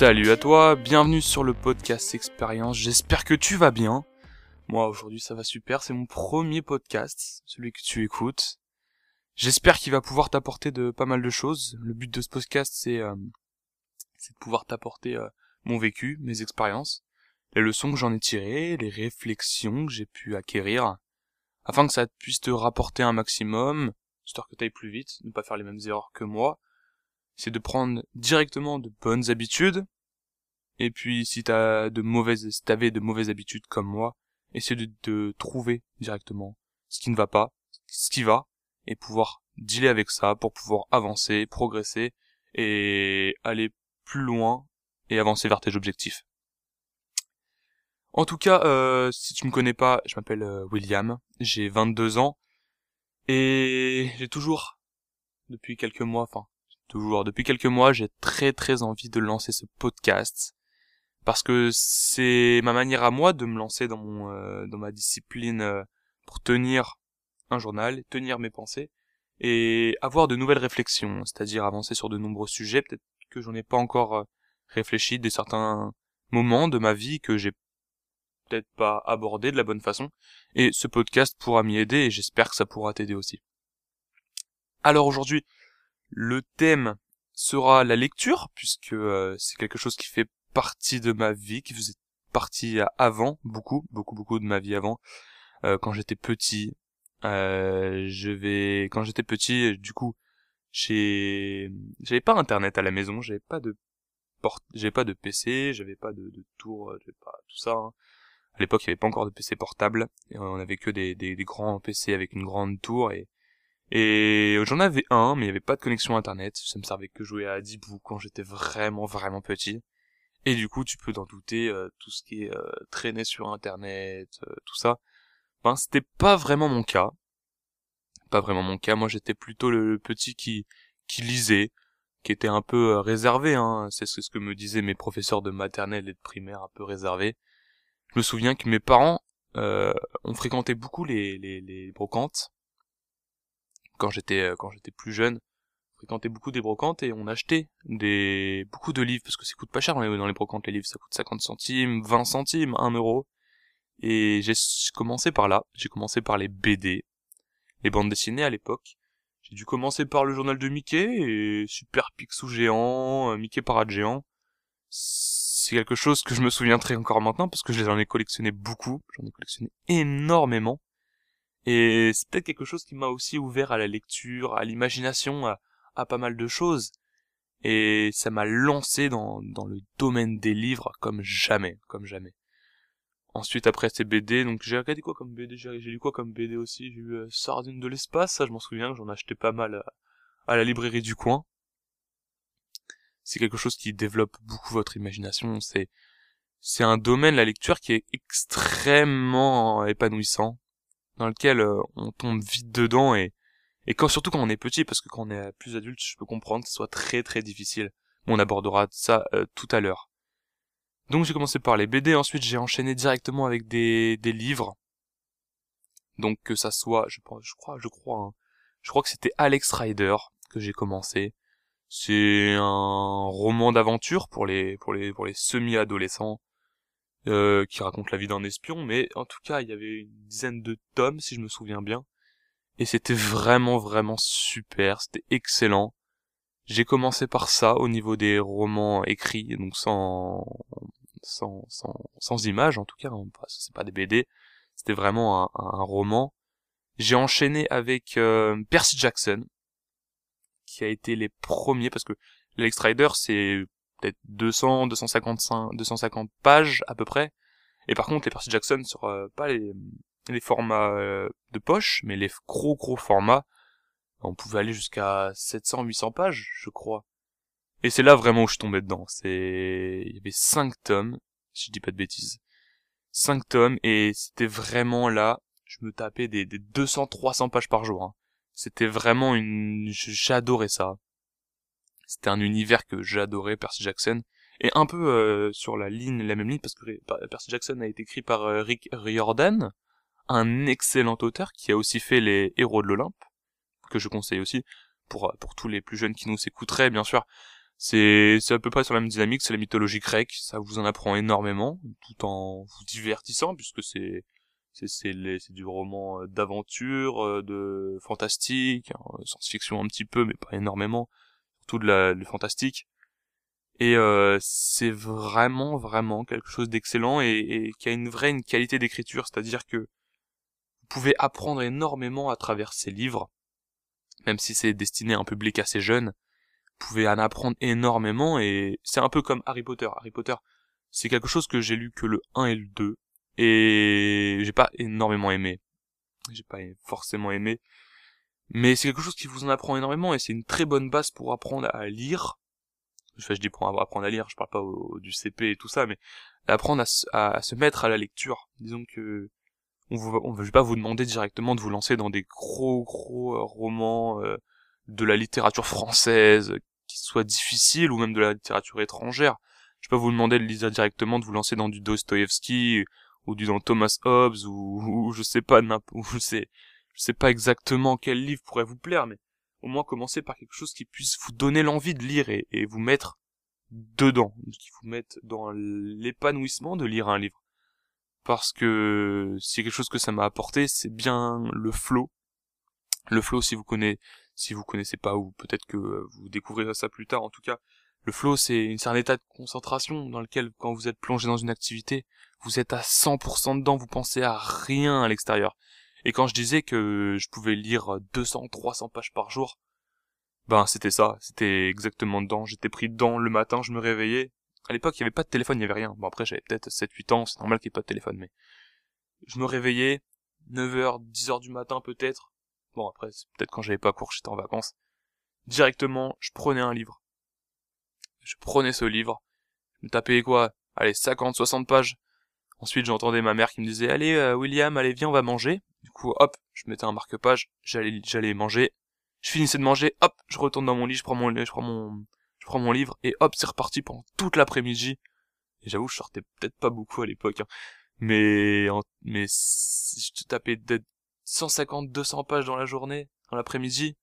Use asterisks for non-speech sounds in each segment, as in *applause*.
Salut à toi, bienvenue sur le podcast Expérience, j'espère que tu vas bien. Moi aujourd'hui ça va super, c'est mon premier podcast, celui que tu écoutes. J'espère qu'il va pouvoir t'apporter de pas mal de choses. Le but de ce podcast c'est euh, de pouvoir t'apporter euh, mon vécu, mes expériences, les leçons que j'en ai tirées, les réflexions que j'ai pu acquérir, afin que ça puisse te rapporter un maximum, histoire que tu ailles plus vite, ne pas faire les mêmes erreurs que moi, c'est de prendre directement de bonnes habitudes. Et puis, si t'as de mauvaises, si t'avais de mauvaises habitudes comme moi, essayer de, trouver directement ce qui ne va pas, ce qui va, et pouvoir dealer avec ça pour pouvoir avancer, progresser et aller plus loin et avancer vers tes objectifs. En tout cas, euh, si tu me connais pas, je m'appelle euh, William, j'ai 22 ans et j'ai toujours, depuis quelques mois, enfin toujours. Depuis quelques mois, j'ai très très envie de lancer ce podcast. Parce que c'est ma manière à moi de me lancer dans mon euh, dans ma discipline euh, pour tenir un journal, tenir mes pensées et avoir de nouvelles réflexions, c'est-à-dire avancer sur de nombreux sujets peut-être que j'en ai pas encore euh, réfléchi de certains moments de ma vie que j'ai peut-être pas abordé de la bonne façon. Et ce podcast pourra m'y aider et j'espère que ça pourra t'aider aussi. Alors aujourd'hui, le thème sera la lecture, puisque euh, c'est quelque chose qui fait partie de ma vie, qui faisait partie avant, beaucoup, beaucoup, beaucoup de ma vie avant, euh, quand j'étais petit. Euh, je vais, quand j'étais petit, du coup, j'ai, j'avais pas internet à la maison, j'avais pas de porte, j'avais pas de PC, j'avais pas de, de tour, j'avais pas tout ça. Hein. À l'époque, il y avait pas encore de PC portable, et on avait que des, des, des grands PC avec une grande tour et et j'en avais un, mais il n'y avait pas de connexion internet. Ça me servait que jouer à Adibou quand j'étais vraiment vraiment petit. Et du coup, tu peux t'en douter, euh, tout ce qui est euh, traîné sur internet, euh, tout ça. Ben, c'était pas vraiment mon cas. Pas vraiment mon cas. Moi, j'étais plutôt le, petit qui qui lisait, qui était un peu réservé. Hein. C'est ce que me disaient mes professeurs de maternelle et de primaire, un peu réservé. Je me souviens que mes parents ont fréquenté beaucoup les, les brocantes quand j'étais euh, quand j'étais plus jeune, fréquentais beaucoup des brocantes et on achetait des beaucoup de livres parce que ça coûte pas cher dans les, brocantes les livres, ça coûte 50 centimes, 20 centimes, 1 euro. Et j'ai commencé par là, j'ai commencé par les BD, les bandes dessinées à l'époque. J'ai dû commencer par le journal de Mickey et Super Picsou géant, euh, Mickey Parade géant. C'est quelque chose que je me souviendrai encore maintenant parce que j'en ai collectionné beaucoup, j'en ai collectionné énormément. Et c'est peut-être quelque chose qui m'a aussi ouvert à la lecture, à l'imagination, à, pas mal de choses. Et ça m'a lancé dans, le domaine des livres comme jamais, comme jamais. Ensuite, après, c'est BD, donc j'ai regardé quoi comme BD J'ai lu quoi comme BD aussi? J'ai eu Sardine de l'espace, ça je m'en souviens, j'en achetais pas mal à, la librairie du coin. C'est quelque chose qui développe beaucoup votre imagination, c'est un domaine, la lecture, qui est extrêmement épanouissant dans lequel euh, on tombe vite dedans et et quand surtout quand on est petit parce que quand on est plus adulte je peux comprendre que ce soit très très difficile. On abordera ça euh, tout à l'heure. Donc j'ai commencé par les BD ensuite j'ai enchaîné directement avec des des livres. Donc que ça soit je je crois je crois hein, je crois que c'était Alex Rider que j'ai commencé. C'est un roman d'aventure pour les pour les pour les semi-adolescents euh, qui raconte la vie d'un espion, mais en tout cas, il y avait une dizaine de tomes, si je me souviens bien. Et c'était vraiment, vraiment super, c'était excellent. J'ai commencé par ça au niveau des romans écrits, donc sans, sans, sans, sans images en tout cas, hein, c'est pas des BD, c'était vraiment un, un roman. J'ai enchaîné avec euh, Percy Jackson, qui a été les premiers, parce que l'Alex Rider, c'est peut-être 200, 255, 250 pages à peu près. Et par contre, les Percy Jackson sur euh, pas les, les formats euh, de poche, mais les gros gros formats, on pouvait aller jusqu'à 700, 800 pages, je crois. Et c'est là vraiment où je tombais dedans. C'est, il y avait 5 tomes, si je dis pas de bêtises. 5 tomes, et c'était vraiment là, je me tapais des, des 200, 300 pages par jour. Hein. C'était vraiment une, j'adorais ça. C'était un univers que j'adorais, Percy Jackson. Et un peu euh, sur la ligne, la même ligne, parce que Percy Jackson a été écrit par euh, Rick Riordan, un excellent auteur qui a aussi fait les Héros de l'Olympe, que je conseille aussi pour, euh, pour tous les plus jeunes qui nous écouteraient, bien sûr. C'est c'est à peu près sur la même dynamique, c'est la mythologie grecque, ça vous en apprend énormément, tout en vous divertissant, puisque c'est c'est c'est du roman d'aventure, de fantastique, hein, science-fiction un petit peu, mais pas énormément, de la fantastique. Et euh, c'est vraiment vraiment quelque chose d'excellent et, qui a une vraie une qualité d'écriture, c'est-à-dire que vous pouvez apprendre énormément à travers ces livres, même si c'est destiné à un public assez jeune pouvez en apprendre énormément et c'est un peu comme Harry Potter. Harry Potter, c'est quelque chose que j'ai lu que le 1 et le 2 et j'ai pas énormément aimé. J'ai pas forcément aimé. Mais c'est quelque chose qui vous en apprend énormément et c'est une très bonne base pour apprendre à lire. Enfin, je dis pour apprendre à lire, je parle pas du CP et tout ça, mais apprendre à, se mettre à la lecture. Disons que on vous, on pas vous demander directement de vous lancer dans des gros gros euh, romans euh, de la littérature française qui soit difficile ou même de la littérature étrangère. Je peux vous demander de lire directement, de vous lancer dans du Dostoevsky ou du dans Thomas Hobbes ou, je sais pas ou je sais je sais pas exactement quel livre pourrait vous plaire mais au moins commencer par quelque chose qui puisse vous donner l'envie de lire et, vous mettre dedans, qui vous mette dans l'épanouissement de lire un livre. Parce que c'est quelque chose que ça m'a apporté, c'est bien le flow. Le flow, si vous connaissez, si vous connaissez pas ou peut-être que vous découvrirez ça plus tard en tout cas le flow c'est un état de concentration dans lequel quand vous êtes plongé dans une activité vous êtes à 100% dedans vous pensez à rien à l'extérieur et quand je disais que je pouvais lire 200 300 pages par jour ben c'était ça c'était exactement dedans j'étais pris dedans le matin je me réveillais à l'époque il y avait pas de téléphone il y avait rien bon après j'avais peut-être 7 8 ans c'est normal qu'il n'y ait pas de téléphone mais je me réveillais 9h 10h du matin peut-être Bon, après, peut-être quand j'avais pas cours, j'étais en vacances. Directement, je prenais un livre. Je prenais ce livre. Je me tapais quoi? Allez, 50, 60 pages. Ensuite, j'entendais ma mère qui me disait, allez, euh, William, allez, viens, on va manger. Du coup, hop, je mettais un marque-page, j'allais, j'allais manger. Je finissais de manger, hop, je retourne dans mon lit, je prends mon, je prends mon, je prends mon livre, et hop, c'est reparti pendant toute l'après-midi. Et j'avoue, je sortais peut-être pas beaucoup à l'époque, hein. mais, mais je tapais 150, 200 pages dans la journée, dans l'après-midi.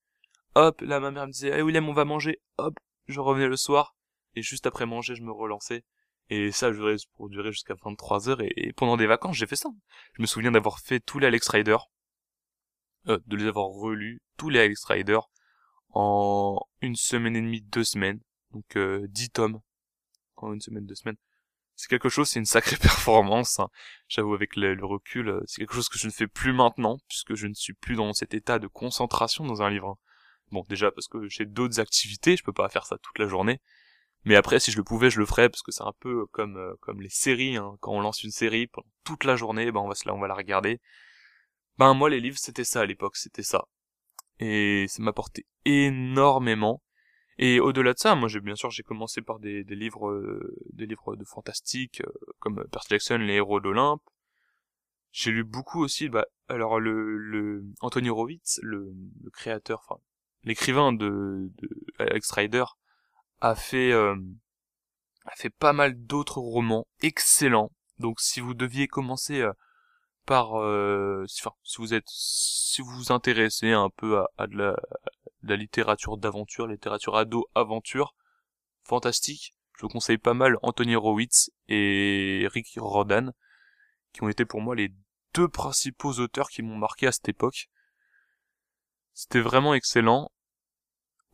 Hop, là ma mère me disait, eh William, on va manger. Hop, je revenais le soir. Et juste après manger, je me relançais. Et ça, je pour durer jusqu'à 23 heures. Et, pendant des vacances, j'ai fait ça. Je me souviens d'avoir fait tous les Alex Rider. Euh, de les avoir relus, tous les Alex Rider, en une semaine et demie, deux semaines. Donc, euh, 10 tomes. En une semaine, deux semaines c'est quelque chose, c'est une sacrée *laughs* performance. Hein. J'avoue avec le, recul, euh, c'est quelque chose que je ne fais plus maintenant, puisque je ne suis plus dans cet état de concentration dans un livre. Hein. Bon, déjà parce que j'ai d'autres activités, je peux pas faire ça toute la journée. Mais après, si je le pouvais, je le ferais, parce que c'est un peu comme euh, comme les séries. Hein. Quand on lance une série pendant toute la journée, ben on va se on va la regarder. Ben moi, les livres, c'était ça à l'époque, c'était ça. Et ça m'apportait énormément. Et au-delà de ça, moi j'ai bien sûr j'ai commencé par des, des livres euh, des livres de fantastique euh, comme Percy Jackson, les héros d'Olympe. J'ai lu beaucoup aussi bah alors le, le Anthony le créateur enfin l'écrivain de, de Alex Rider a fait euh, a fait pas mal d'autres romans excellents. Donc si vous deviez commencer par si, enfin, si vous êtes si vous vous intéressez un peu à, de la la littérature d'aventure, littérature ado-aventure, fantastique. Je vous conseille pas mal Anthony Horowitz et Rick Rodan, qui ont été pour moi les deux principaux auteurs qui m'ont marqué à cette époque. C'était vraiment excellent.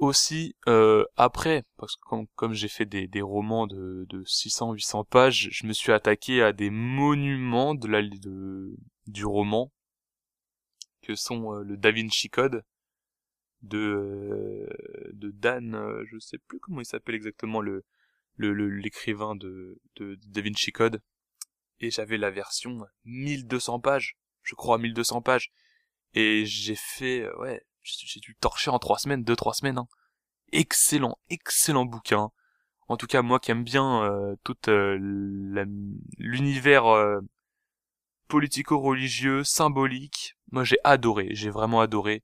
Aussi, euh, après, parce que comme, j'ai fait des, romans de, de 600-800 pages, je me suis attaqué à des monuments de la, de, du roman, que sont euh, le Da Vinci Code, de euh, de Dan, euh, je sais plus comment il s'appelle exactement le l'écrivain de, de Da Vinci Code. Et j'avais la version 1200 pages, je crois 1200 pages. Et j'ai fait ouais, j'ai dû torcher en trois semaines, deux trois semaines hein. Excellent, excellent bouquin. En tout cas, moi qui aime bien euh, tout l'univers politico-religieux, symbolique, moi j'ai adoré, j'ai vraiment adoré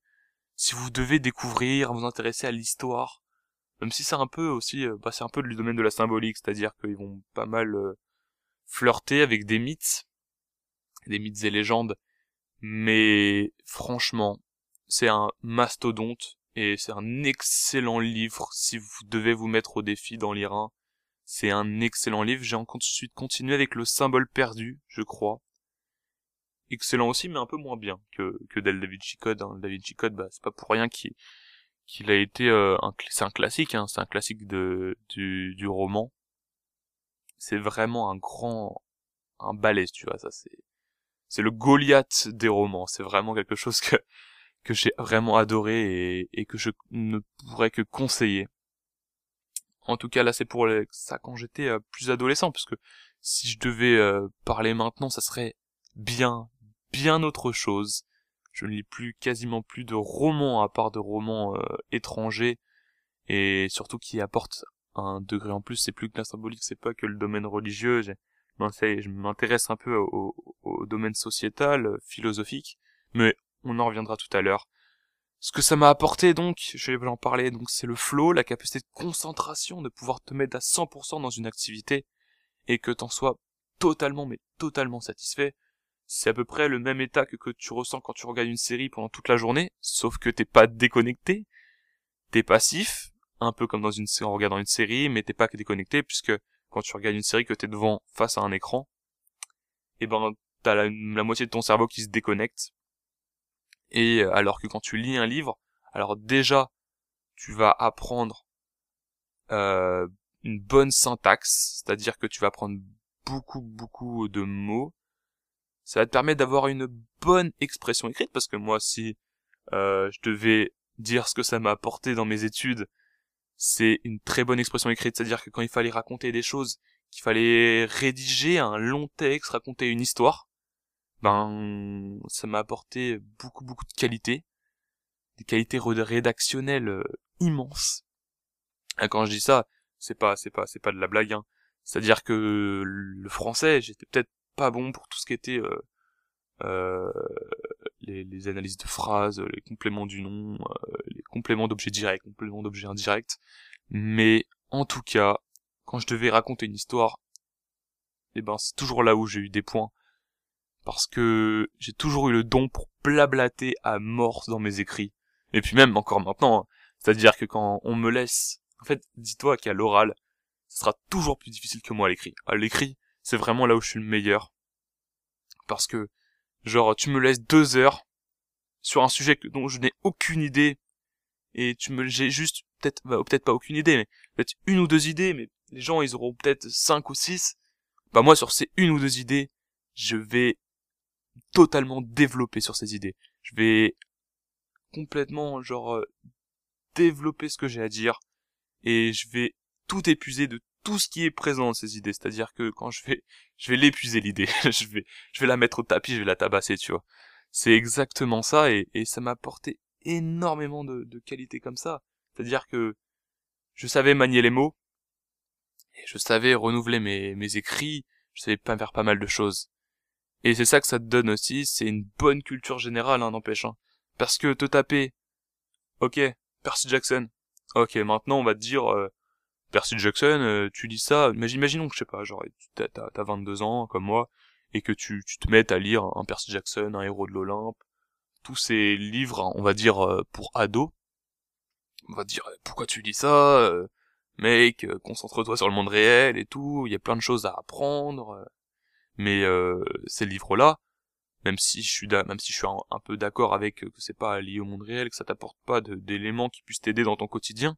si vous devez découvrir, vous intéresser à l'histoire, même si c'est un peu aussi, euh, bah, c'est un peu du domaine de la symbolique, c'est-à-dire qu'ils vont pas mal euh, flirter avec des mythes, des mythes et légendes, mais franchement, c'est un mastodonte Et c'est un excellent livre si vous devez vous mettre au défi d'en lire un. C'est un excellent livre. J'ai ensuite continué avec le symbole perdu, je crois. Excellent aussi, mais un peu moins bien que, que Del David Code. Hein. David Code, bah, c'est pas pour rien qu'il qu'il a été euh, un c'est un classique hein, c'est un classique de du, du roman c'est vraiment un grand un balèze tu vois ça c'est c'est le Goliath des romans c'est vraiment quelque chose que que j'ai vraiment adoré et, que je ne pourrais que conseiller en tout cas là c'est pour ça quand j'étais euh, plus adolescent parce que si je devais euh, parler maintenant ça serait bien bien autre chose je ne lis plus quasiment plus de romans à part de romans euh, étrangers et surtout qui apportent un degré en plus. C'est plus que la symbolique, c'est pas que le domaine religieux. Je m'intéresse un peu au, domaine sociétal, philosophique, mais on en reviendra tout à l'heure. Ce que ça m'a apporté donc, je vais en parler, donc c'est le flow, la capacité de concentration, de pouvoir te mettre à 100% dans une activité et que t'en sois totalement mais totalement satisfait c'est à peu près le même état que, que tu ressens quand tu regardes une série pendant toute la journée, sauf que t'es pas déconnecté, t'es passif, un peu comme dans une en regardant une série, mais t'es pas déconnecté puisque quand tu regardes une série que t'es devant face à un écran, et eh ben t'as la moitié de ton cerveau qui se déconnecte. Et euh, alors que quand tu lis un livre, alors déjà tu vas apprendre euh, une bonne syntaxe, c'est-à-dire que tu vas apprendre beaucoup beaucoup de mots. Ça va te permettre d'avoir une bonne expression écrite parce que moi si euh, je devais dire ce que ça m'a apporté dans mes études c'est une très bonne expression écrite. C'est-à-dire que quand il fallait raconter des choses qu'il fallait rédiger un long texte raconter une histoire ben ça m'a apporté beaucoup beaucoup de qualités des qualités rédactionnelles euh, immenses et quand je dis ça c'est pas c'est pas c'est pas de la blague hein. c'est à dire que le français j'étais peut-être pas bon pour tout ce qui était euh, euh, les, analyses de phrases, les compléments du nom, les compléments d'objets directs, compléments d'objets indirects. Mais en tout cas, quand je devais raconter une histoire, eh ben c'est toujours là où j'ai eu des points. Parce que j'ai toujours eu le don pour blablater à mort dans mes écrits. Et puis même encore maintenant, hein. c'est-à-dire que quand on me laisse, en fait, dis-toi qu'à l'oral, ce sera toujours plus difficile que moi à l'écrit. À l'écrit, c'est vraiment là où je suis le meilleur. Parce que, genre, tu me laisses deux heures sur un sujet dont je n'ai aucune idée, et tu me, j'ai juste, peut-être, bah, peut-être pas aucune idée, mais peut-être une ou deux idées, mais les gens, ils auront peut-être cinq ou six. Bah, moi, sur ces une ou deux idées, je vais totalement développer sur ces idées. Je vais complètement, genre, euh, développer ce que j'ai à dire, et je vais tout épuiser de tout ce qui est présent dans ces idées. C'est-à-dire que quand je vais, je vais l'épuiser l'idée. *laughs* je vais, je vais la mettre au tapis, je vais la tabasser, tu vois. C'est exactement ça et, et ça m'a apporté énormément de, de qualités comme ça. C'est-à-dire que je savais manier les mots et je savais renouveler mes, mes écrits. Je savais faire pas mal de choses. Et c'est ça que ça te donne aussi, c'est une bonne culture générale, hein, n'empêche. Hein. Parce que te taper, ok, Percy Jackson, ok, maintenant on va te dire, euh, Percy Jackson, euh, tu lis ça, mais imaginons que je sais pas, genre t'as, t'as 22 ans comme moi, et que tu, te mettes à lire un Percy Jackson, un héros de l'Olympe, tous ces livres, on va dire, euh, pour ados, on va dire, pourquoi tu lis ça, mec, concentre-toi sur le monde réel et tout, il y a plein de choses à apprendre, mais ces livres-là, même si je suis même si je suis un, peu d'accord avec que c'est pas lié au monde réel, que ça t'apporte pas d'éléments qui puissent t'aider dans ton quotidien,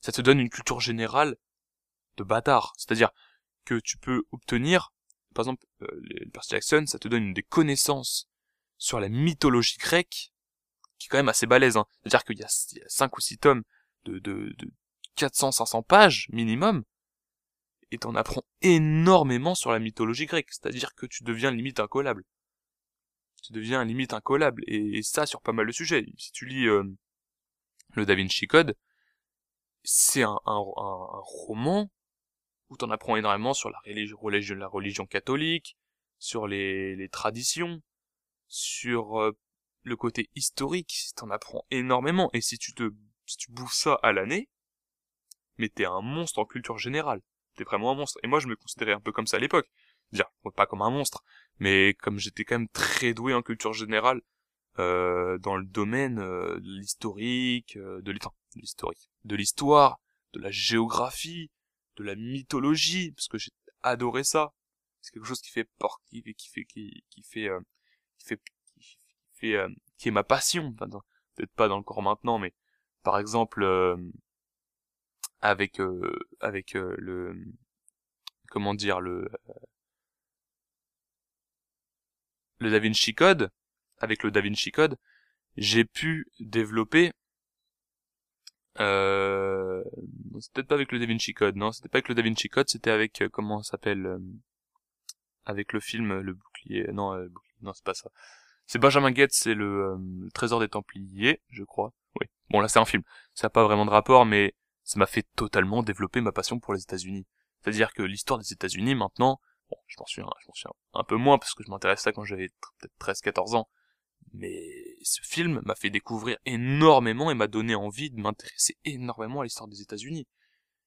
ça te donne une culture générale de bâtard. C'est-à-dire que tu peux obtenir, par exemple, euh, les Percy Jackson, ça te donne des connaissances sur la mythologie grecque, qui est quand même assez balèze. Hein. C'est-à-dire qu'il y a 5 ou 6 tomes de, de, de 400-500 pages minimum, et t'en apprends énormément sur la mythologie grecque. C'est-à-dire que tu deviens limite incollable. Tu deviens limite incollable, et, ça sur pas mal de sujets. Si tu lis euh, le Da Vinci Code, c'est un, roman où t'en apprends énormément sur la religion, catholique, sur les, les traditions, sur euh, le côté historique, t'en apprends énormément. Et si tu te, si tu bouffes ça à l'année, mais t'es un monstre en culture générale. T'es vraiment un monstre. Et moi, je me considérais un peu comme ça à l'époque. Dire, pas comme un monstre, mais comme j'étais quand même très doué en culture générale, euh, dans le domaine euh, de l'historique, euh, de l'histoire, de la géographie, de la mythologie, parce que j'ai adoré ça. C'est quelque chose qui fait qui, qui fait qui, qui fait qui fait qui fait qui est ma passion. Enfin, peut-être pas dans le corps maintenant, mais par exemple avec avec le comment dire le le Da Vinci Code, avec le Da Vinci Code, j'ai pu développer euh, c'était pas avec le Da Vinci Code, non, c'était pas avec le Da Vinci Code, c'était avec euh, comment s'appelle euh, avec le film le bouclier, non, euh, non, c'est pas ça. C'est Benjamin Gates, c'est le, le, Trésor des Templiers, je crois. Oui. Bon là c'est un film, ça n'a pas vraiment de rapport, mais ça m'a fait totalement développer ma passion pour les États-Unis. C'est-à-dire que l'histoire des États-Unis maintenant, bon, je m'en suis, je m'en suis un peu moins parce que je m'intéresse à ça quand j'avais peut-être 13-14 ans, mais ce film m'a fait découvrir énormément et m'a donné envie de m'intéresser énormément à l'histoire des États-Unis.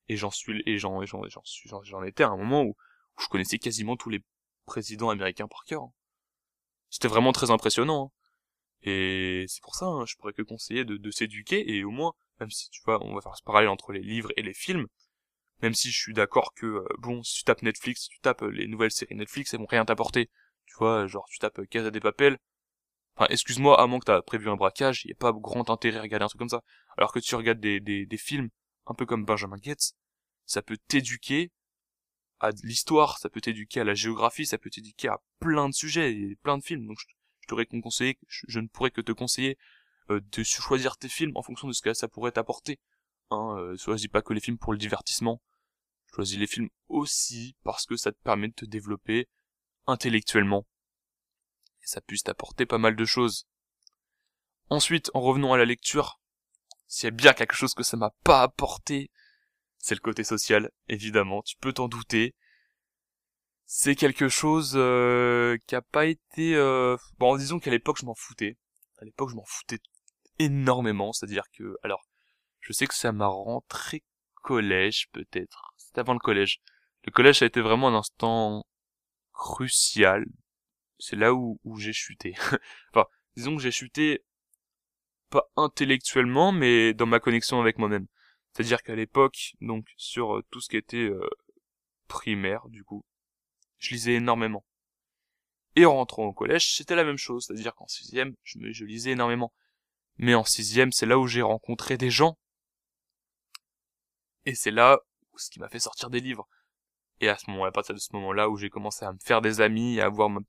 Et j'en suis, et j'en, j'en, j'en suis, j'en étais à un moment où, où, je connaissais quasiment tous les présidents américains par cœur. C'était vraiment très impressionnant. Hein. Et c'est pour ça, hein, je pourrais que conseiller de, de s'éduquer et au moins, même si tu vois, on va faire ce parallèle entre les livres et les films, même si je suis d'accord que, euh, bon, si tu tapes Netflix, si tu tapes les nouvelles séries Netflix, elles vont rien t'apporter. Tu vois, genre, tu tapes Casa des Papel, Enfin, excuse-moi, à moins que t'as prévu un braquage, y a pas grand intérêt à regarder un truc comme ça. Alors que tu regardes des, des, films, un peu comme Benjamin Gates, ça peut t'éduquer à l'histoire, ça peut t'éduquer à la géographie, ça peut t'éduquer à plein de sujets, et plein de films. Donc je, t'aurais conseillé, je, je, ne pourrais que te conseiller euh, de choisir tes films en fonction de ce que ça pourrait t'apporter. Hein, euh, choisis pas que les films pour le divertissement. Choisis les films aussi parce que ça te permet de te développer intellectuellement et ça puisse t'apporter pas mal de choses. Ensuite, en revenant à la lecture, s'il y a bien quelque chose que ça m'a pas apporté, c'est le côté social, évidemment, tu peux t'en douter. C'est quelque chose euh, qui a pas été... Euh... Bon, disons qu'à l'époque, je m'en foutais. À l'époque, je m'en foutais énormément, c'est-à-dire que... Alors, je sais que ça m'a rentré collège, peut-être. C'était avant le collège. Le collège a été vraiment un instant crucial c'est là où, où j'ai chuté. *laughs* enfin, disons que j'ai chuté pas intellectuellement, mais dans ma connexion avec moi-même. C'est-à-dire qu'à l'époque, donc sur euh, tout ce qui était euh, primaire, du coup, je lisais énormément. Et en rentrant au collège, c'était la même chose, c'est-à-dire qu'en sixième, je, me, je lisais énormément. Mais en sixième, c'est là où j'ai rencontré des gens. Et c'est là ce qui m'a fait sortir des livres. Et à ce moment, à partir de ce moment-là, où j'ai commencé à me faire des amis, à avoir ma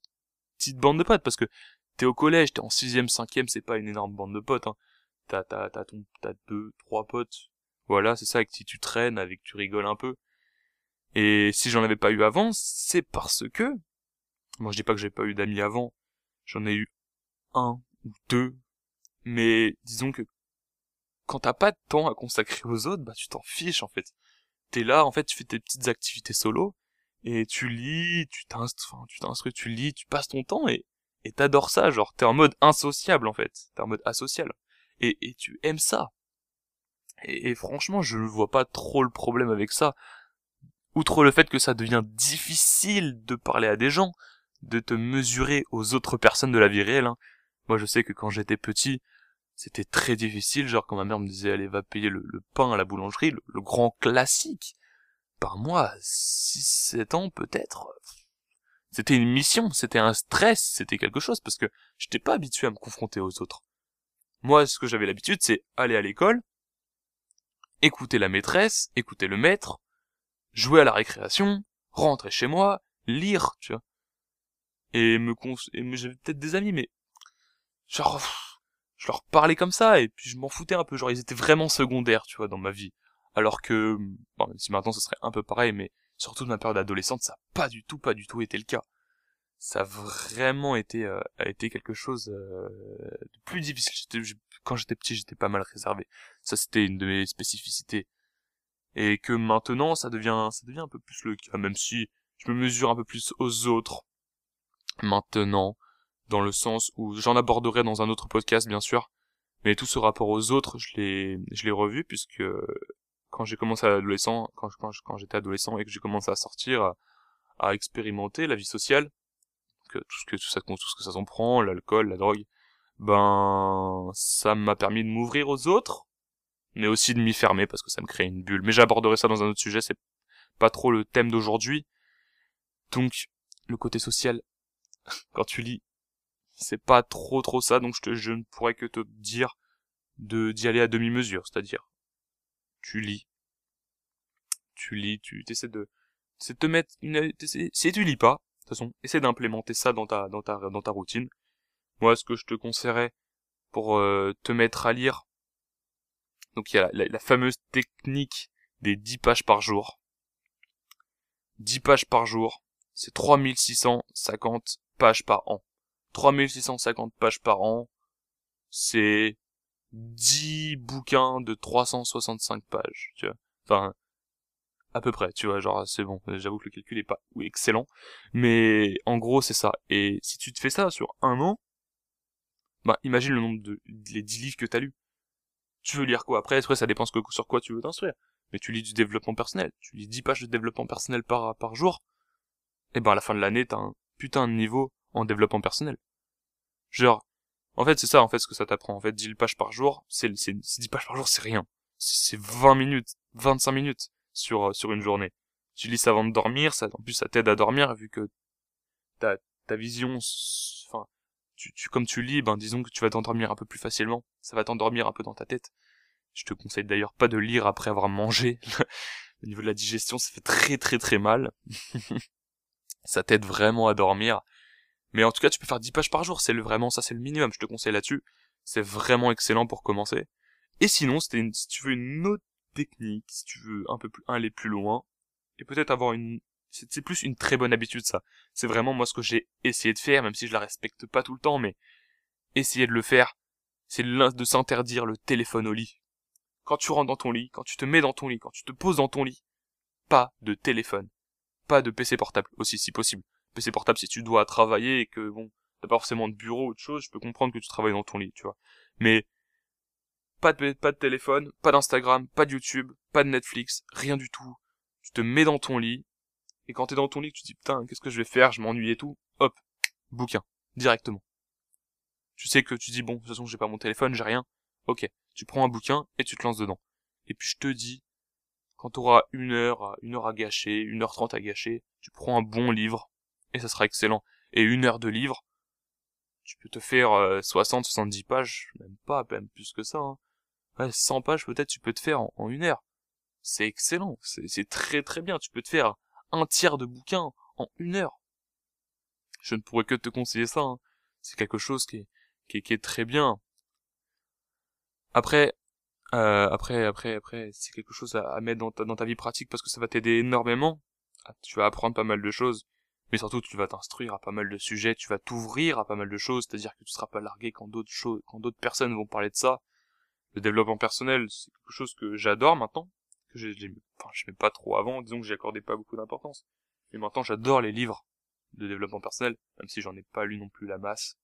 petite bande de potes parce que t'es au collège, t'es en sixième, cinquième, c'est pas une énorme bande de potes. Hein. T'as t'as t'as ton t'as deux, trois potes. Voilà, c'est ça avec qui tu traînes, avec tu rigoles un peu. Et si j'en avais pas eu avant, c'est parce que moi je dis pas que j'ai pas eu d'amis avant, j'en ai eu un ou deux, mais disons que quand t'as pas de temps à consacrer aux autres, bah tu t'en fiches en fait. T'es là, en fait, tu fais tes petites activités solo, et tu lis, tu t'instruis, tu lis, tu passes ton temps et t'adores ça, genre t'es en mode insociable en fait, t'es en mode asocial et et tu aimes ça. Et, franchement, je ne vois pas trop le problème avec ça. Outre le fait que ça devient difficile de parler à des gens, de te mesurer aux autres personnes de la vie réelle. Hein. Moi, je sais que quand j'étais petit, c'était très difficile, genre quand ma mère me disait allez va payer le, pain à la boulangerie, le grand classique par mois, 6-7 ans peut-être. C'était une mission, c'était un stress, c'était quelque chose, parce que j'étais pas habitué à me confronter aux autres. Moi, ce que j'avais l'habitude, c'est aller à l'école, écouter la maîtresse, écouter le maître, jouer à la récréation, rentrer chez moi, lire, tu vois. Et me cons et j'avais peut-être des amis, mais genre, je leur parlais comme ça, et puis je m'en foutais un peu, genre ils étaient vraiment secondaires, tu vois, dans ma vie. Alors que, bon, même si maintenant ce serait un peu pareil, mais surtout de ma période adolescente, ça n'a pas du tout, pas du tout été le cas. Ça a vraiment été, euh, a été quelque chose euh, de plus difficile. Quand j'étais petit, j'étais pas mal réservé. Ça, c'était une de mes spécificités. Et que maintenant, ça devient, ça devient un peu plus le cas, même si je me mesure un peu plus aux autres. Maintenant, dans le sens où j'en aborderai dans un autre podcast, bien sûr. Mais tout ce rapport aux autres, je l'ai, je l'ai revu puisque quand j'ai commencé à adolescent, quand, quand, j'étais adolescent et que j'ai commencé à sortir, à, à, expérimenter la vie sociale, que tout ce que tout ça, tout ce que ça s'en prend, l'alcool, la drogue, ben ça m'a permis de m'ouvrir aux autres, mais aussi de m'y fermer parce que ça me crée une bulle. Mais j'aborderai ça dans un autre sujet, c'est pas trop le thème d'aujourd'hui. Donc le côté social, *laughs* quand tu lis, c'est pas trop trop ça, donc je, te, je ne pourrais que te dire de d'y aller à demi-mesure, c'est-à-dire tu lis, tu lis, tu essaies de, de te mettre une, si tu lis pas, de toute façon, essaie d'implémenter ça dans ta dans ta dans ta routine. Moi, ce que je te conseillerais pour euh, te mettre à lire, donc il y a la, la, fameuse technique des 10 pages par jour. 10 pages par jour, c'est 3650 pages par an. 3650 pages par an, c'est 10 bouquins de 365 pages, tu vois. Enfin, à peu près, tu vois, genre c'est bon, j'avoue que le calcul est pas excellent, mais en gros c'est ça. Et si tu te fais ça sur un an, bah imagine le nombre de les 10 livres que t'as lus. Tu veux lire quoi? Après, après ça dépend sur quoi tu veux t'instruire. Mais tu lis du développement personnel, tu lis 10 pages de développement personnel par, par jour, et ben à la fin de l'année t'as un putain de niveau en développement personnel. Genre, en fait c'est ça en fait ce que ça t'apprend. En fait 10 pages par jour, c'est 10 pages par jour c'est rien. C'est 20 minutes, 25 minutes sur euh, sur une journée. Tu lis ça avant de dormir, ça en plus ça t'aide à dormir vu que ta ta vision enfin tu, tu comme tu lis ben disons que tu vas t'endormir un peu plus facilement, ça va t'endormir un peu dans ta tête. Je te conseille d'ailleurs pas de lire après avoir mangé. *laughs* Au niveau de la digestion, ça fait très très très mal. *laughs* ça t'aide vraiment à dormir. Mais en tout cas, tu peux faire 10 pages par jour, c'est le vraiment ça c'est le minimum, je te conseille là-dessus. C'est vraiment excellent pour commencer. Et sinon, si tu veux une autre technique, si tu veux un peu plus aller plus loin, et peut-être avoir une c'est plus une très bonne habitude ça. C'est vraiment moi ce que j'ai essayé de faire, même si je la respecte pas tout le temps, mais essayer de le faire, c'est de s'interdire le téléphone au lit. Quand tu rentres dans ton lit, quand tu te mets dans ton lit, quand tu te poses dans ton lit, pas de téléphone, pas de PC portable aussi si possible. PC portable si tu dois travailler et que bon, t'as pas forcément de bureau ou de choses, je peux comprendre que tu travailles dans ton lit, tu vois. Mais pas de, pas de téléphone, pas d'Instagram, pas de YouTube, pas de Netflix, rien du tout. Tu te mets dans ton lit, et quand t'es dans ton lit, tu te dis putain, qu'est-ce que je vais faire, je m'ennuie et tout, hop, bouquin, directement. Tu sais que tu dis bon, de toute façon j'ai pas mon téléphone, j'ai rien, ok, tu prends un bouquin et tu te lances dedans. Et puis je te dis, quand t'auras une heure, une heure à gâcher, une heure trente à gâcher, tu prends un bon livre, et ça sera excellent. Et une heure de livre, tu peux te faire 60, euh, 70 pages, même pas, même plus que ça, hein. 100 pages peut-être tu peux te faire en, une heure. C'est excellent, c'est très très bien. Tu peux te faire un tiers de bouquin en une heure. Je ne pourrais que te conseiller ça. Hein. C'est quelque chose qui est, qui est, qui est très bien. Après, euh, après, après, après, c'est quelque chose à, à mettre dans ta, dans ta vie pratique parce que ça va t'aider énormément. Ah, tu vas apprendre pas mal de choses, mais surtout tu vas t'instruire à pas mal de sujets, tu vas t'ouvrir à pas mal de choses, c'est-à-dire que tu seras pas largué quand d'autres choses, quand d'autres personnes vont parler de ça le développement personnel, c'est quelque chose que j'adore maintenant, que j'ai, enfin, je pas trop avant, disons que j'y accordais pas beaucoup d'importance. Mais maintenant, j'adore les livres de développement personnel, même si j'en ai pas lu non plus la masse.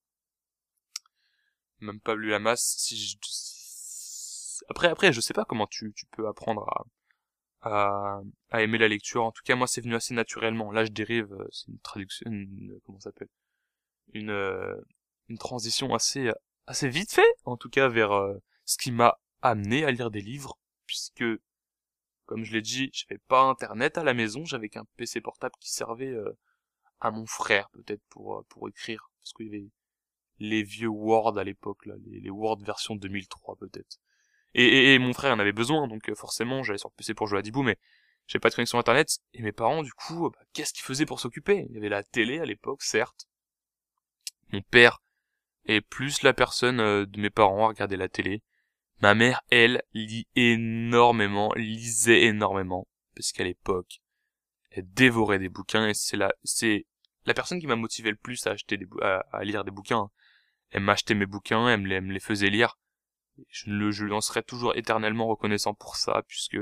Même pas lu la masse, si je... Après, après, je sais pas comment tu, tu peux apprendre à, à, à aimer la lecture. En tout cas, moi, c'est venu assez naturellement. Là, je dérive, euh, c'est une traduction, une, comment ça s'appelle? Une, euh, une transition assez, assez vite fait, en tout cas, vers, euh, ce qui m'a amené à lire des livres, puisque, comme je l'ai dit, j'avais pas internet à la maison, j'avais qu'un PC portable qui servait euh, à mon frère, peut-être pour, euh, pour écrire, parce qu'il y avait les vieux Word à l'époque, là, les, Word version 2003 peut-être. Et, et, mon frère en avait besoin, donc euh, forcément j'allais sur PC pour jouer à Dibou, mais j'avais pas de connexion internet, et mes parents, du coup, bah, qu'est-ce qu'ils faisaient pour s'occuper? Il y avait la télé à l'époque, certes. Mon père est plus la personne de mes parents à regarder la télé. Ma mère, elle, lit énormément, lisait énormément, parce qu'à l'époque, elle dévorait des bouquins et c'est la, c'est la personne qui m'a motivé le plus à acheter des, à, lire des bouquins. Elle m'achetait mes bouquins, elle me les, faisait lire. Je le, je lui en serai toujours éternellement reconnaissant pour ça, puisque